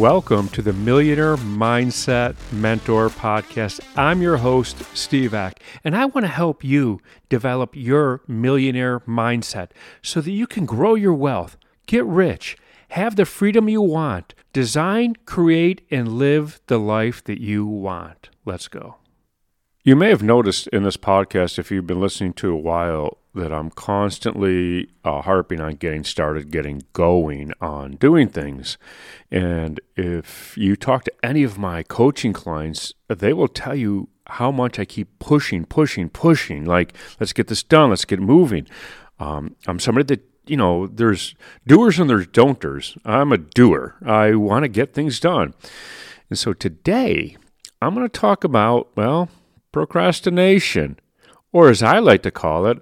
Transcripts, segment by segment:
Welcome to the Millionaire Mindset Mentor Podcast. I'm your host, Steve Ack, and I want to help you develop your millionaire mindset so that you can grow your wealth, get rich, have the freedom you want, design, create, and live the life that you want. Let's go. You may have noticed in this podcast, if you've been listening to a while, that I'm constantly uh, harping on getting started, getting going on doing things. And if you talk to any of my coaching clients, they will tell you how much I keep pushing, pushing, pushing. Like, let's get this done, let's get moving. Um, I'm somebody that you know, there's doers and there's don'ters. I'm a doer. I want to get things done. And so today, I'm going to talk about, well, procrastination, or as I like to call it,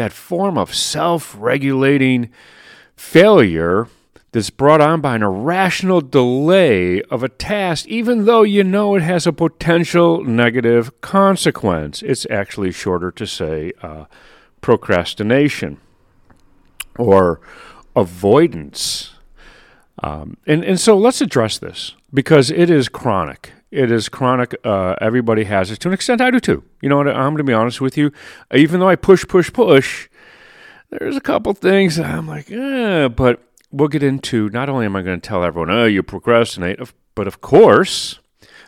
that form of self regulating failure that's brought on by an irrational delay of a task, even though you know it has a potential negative consequence. It's actually shorter to say uh, procrastination or avoidance. Um, and, and so let's address this because it is chronic. It is chronic. Uh, everybody has it to an extent. I do too. You know what? I'm going to be honest with you. Even though I push, push, push, there's a couple things I'm like, eh, but we'll get into. Not only am I going to tell everyone, oh, you procrastinate, but of course,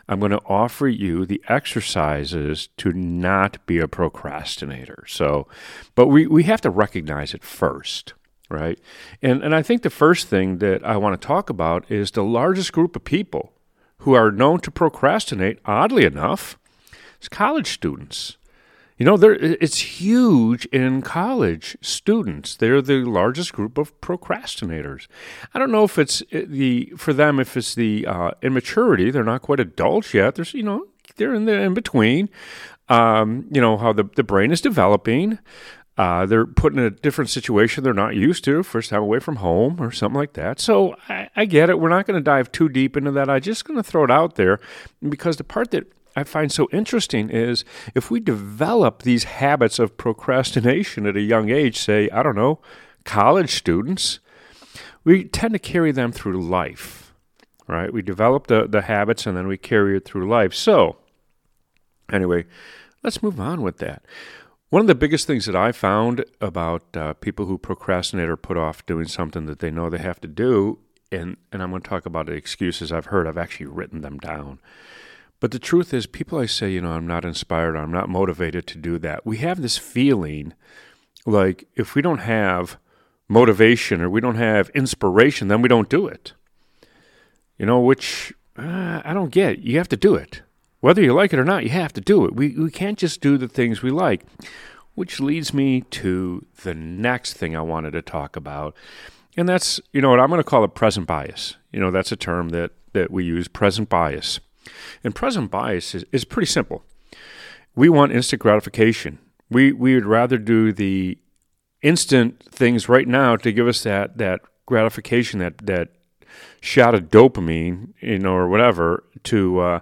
I'm going to offer you the exercises to not be a procrastinator. So, but we, we have to recognize it first right? And and I think the first thing that I want to talk about is the largest group of people who are known to procrastinate, oddly enough, is college students. You know, it's huge in college students. They're the largest group of procrastinators. I don't know if it's the for them if it's the uh, immaturity. They're not quite adults yet. There's you know they're in the in between. Um, you know how the the brain is developing. Uh, they're put in a different situation they're not used to, first time away from home or something like that. So I, I get it. We're not going to dive too deep into that. I'm just going to throw it out there because the part that I find so interesting is if we develop these habits of procrastination at a young age, say, I don't know, college students, we tend to carry them through life, right? We develop the, the habits and then we carry it through life. So, anyway, let's move on with that. One of the biggest things that I found about uh, people who procrastinate or put off doing something that they know they have to do, and, and I'm going to talk about the excuses I've heard, I've actually written them down. But the truth is, people I say, you know, I'm not inspired, I'm not motivated to do that. We have this feeling like if we don't have motivation or we don't have inspiration, then we don't do it. You know, which uh, I don't get. You have to do it. Whether you like it or not, you have to do it. We, we can't just do the things we like. Which leads me to the next thing I wanted to talk about. And that's, you know what, I'm going to call it present bias. You know, that's a term that, that we use, present bias. And present bias is, is pretty simple. We want instant gratification. We, we would rather do the instant things right now to give us that, that gratification, that, that shot of dopamine, you know, or whatever, to uh,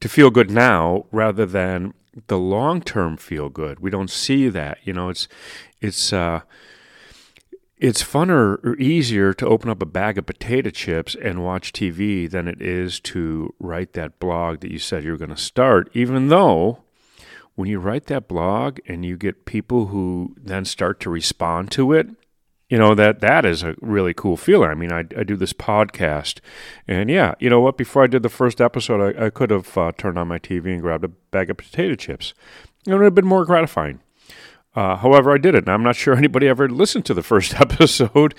to feel good now rather than the long term feel good. We don't see that. You know, it's it's uh, it's funner or easier to open up a bag of potato chips and watch TV than it is to write that blog that you said you're going to start, even though when you write that blog and you get people who then start to respond to it, you know that that is a really cool feeling. I mean, I, I do this podcast, and yeah, you know what? Before I did the first episode, I, I could have uh, turned on my TV and grabbed a bag of potato chips. It would have been more gratifying. Uh, however, I did it, and I'm not sure anybody ever listened to the first episode,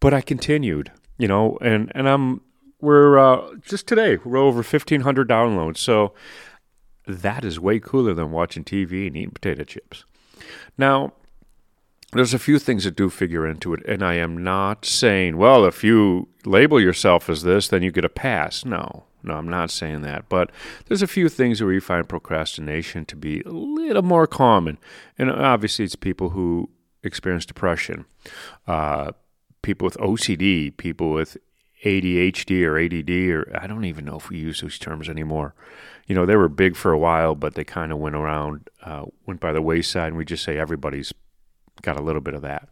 but I continued. You know, and and I'm we're uh, just today we're over 1,500 downloads, so that is way cooler than watching TV and eating potato chips. Now there's a few things that do figure into it, and I am not saying, well, if you label yourself as this, then you get a pass. No, no, I'm not saying that. But there's a few things where you find procrastination to be a little more common, and obviously it's people who experience depression, uh, people with OCD, people with ADHD or ADD, or I don't even know if we use those terms anymore. You know, they were big for a while, but they kind of went around, uh, went by the wayside, and we just say everybody's got a little bit of that.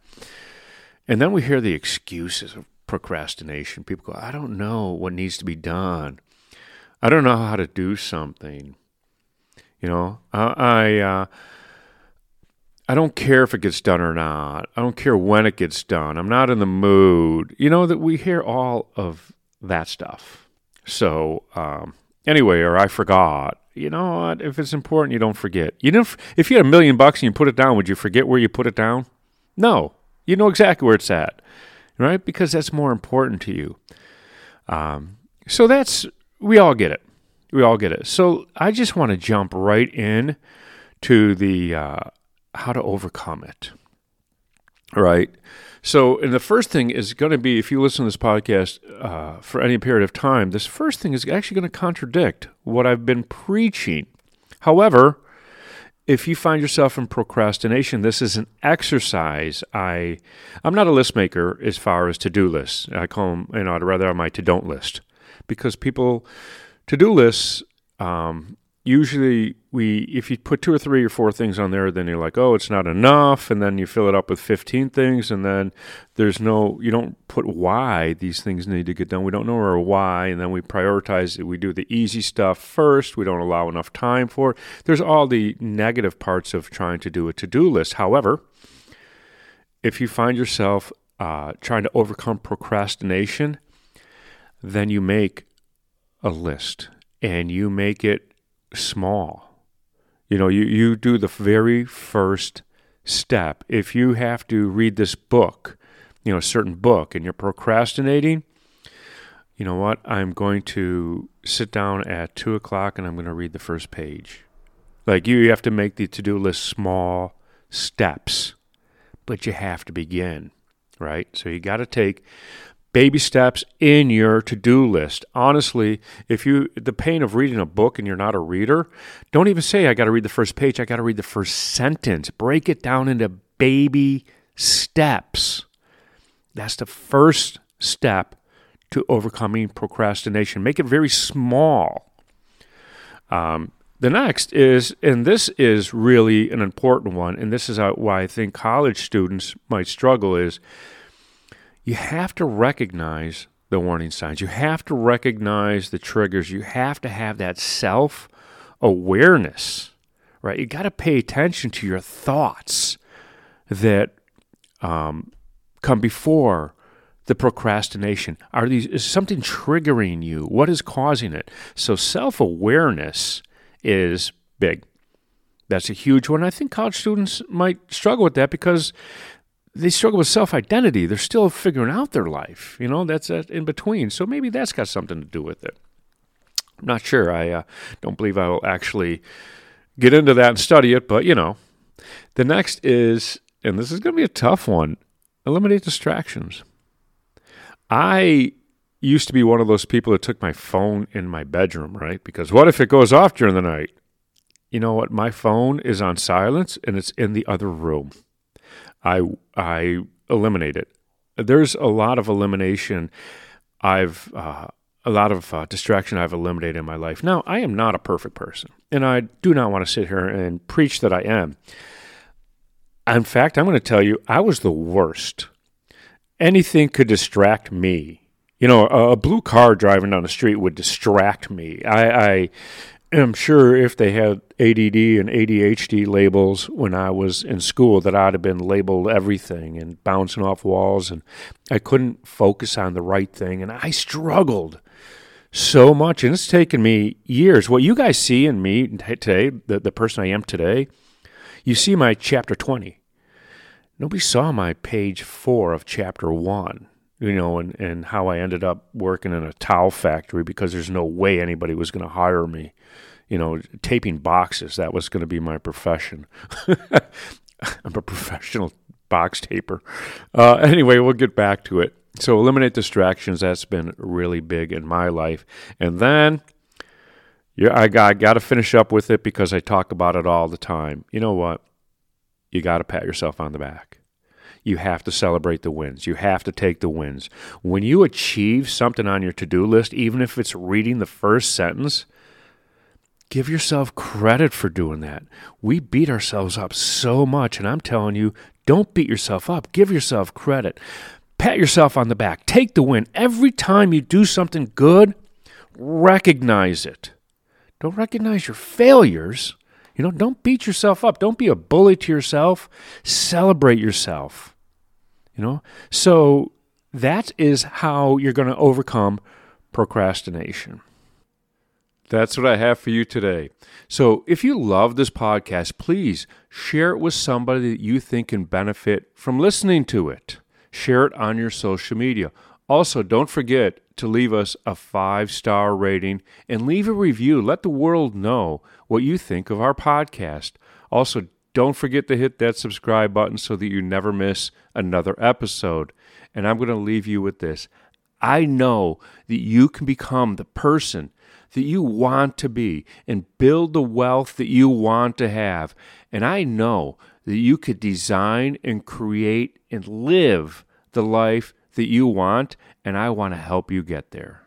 And then we hear the excuses of procrastination. People go, I don't know what needs to be done. I don't know how to do something. You know, I I, uh, I don't care if it gets done or not. I don't care when it gets done. I'm not in the mood. You know that we hear all of that stuff. So um, anyway, or I forgot. You know what? If it's important, you don't forget. You know, if you had a million bucks and you put it down, would you forget where you put it down? No, you know exactly where it's at, right? Because that's more important to you. Um, so that's we all get it. We all get it. So I just want to jump right in to the uh, how to overcome it. Right. So, and the first thing is going to be if you listen to this podcast uh, for any period of time, this first thing is actually going to contradict what I've been preaching. However, if you find yourself in procrastination, this is an exercise. I, I'm not a list maker as far as to do lists. I call them, you know, I'd rather have my to don't list because people to do lists, um, usually we if you put two or three or four things on there then you're like oh it's not enough and then you fill it up with 15 things and then there's no you don't put why these things need to get done. We don't know our why and then we prioritize it. We do the easy stuff first. We don't allow enough time for it. There's all the negative parts of trying to do a to-do list. However if you find yourself uh, trying to overcome procrastination then you make a list and you make it small. You know, you, you do the very first step. If you have to read this book, you know, a certain book, and you're procrastinating, you know what? I'm going to sit down at two o'clock and I'm going to read the first page. Like you, you have to make the to do list small steps, but you have to begin, right? So you got to take baby steps in your to-do list. Honestly, if you the pain of reading a book and you're not a reader, don't even say I got to read the first page, I got to read the first sentence. Break it down into baby steps. That's the first step to overcoming procrastination. Make it very small. Um, the next is, and this is really an important one, and this is why I think college students might struggle, is you have to recognize the warning signs. You have to recognize the triggers. You have to have that self awareness, right? You got to pay attention to your thoughts that um, come before the procrastination. Are these is something triggering you? What is causing it? So self awareness is big. That's a huge one. I think college students might struggle with that because they struggle with self identity. They're still figuring out their life. You know, that's uh, in between. So maybe that's got something to do with it. I'm not sure. I uh, don't believe I will actually get into that and study it, but you know. The next is, and this is going to be a tough one eliminate distractions. I used to be one of those people that took my phone in my bedroom, right? Because what if it goes off during the night? You know what? My phone is on silence and it's in the other room. I I eliminate it. There's a lot of elimination. I've uh, a lot of uh, distraction I've eliminated in my life. Now I am not a perfect person, and I do not want to sit here and preach that I am. In fact, I'm going to tell you, I was the worst. Anything could distract me. You know, a, a blue car driving down the street would distract me. I, I am sure if they had ADD and ADHD labels when I was in school, that I'd have been labeled everything and bouncing off walls, and I couldn't focus on the right thing, and I struggled so much, and it's taken me years. What you guys see in me today, the, the person I am today, you see my chapter 20. Nobody saw my page four of chapter one you know, and, and how I ended up working in a towel factory because there's no way anybody was going to hire me. You know, taping boxes, that was going to be my profession. I'm a professional box taper. Uh, anyway, we'll get back to it. So, eliminate distractions. That's been really big in my life. And then, yeah, I got, I got to finish up with it because I talk about it all the time. You know what? You got to pat yourself on the back you have to celebrate the wins. You have to take the wins. When you achieve something on your to do list, even if it's reading the first sentence, give yourself credit for doing that. We beat ourselves up so much, and I'm telling you, don't beat yourself up. Give yourself credit. pat yourself on the back. Take the win. Every time you do something good, recognize it. Don't recognize your failures. You know, don't beat yourself up. Don't be a bully to yourself. Celebrate yourself. You know, so that is how you're going to overcome procrastination. That's what I have for you today. So, if you love this podcast, please share it with somebody that you think can benefit from listening to it. Share it on your social media. Also, don't forget to leave us a five star rating and leave a review. Let the world know what you think of our podcast. Also, don't forget to hit that subscribe button so that you never miss another episode. And I'm going to leave you with this I know that you can become the person that you want to be and build the wealth that you want to have. And I know that you could design and create and live the life that you want, and I want to help you get there.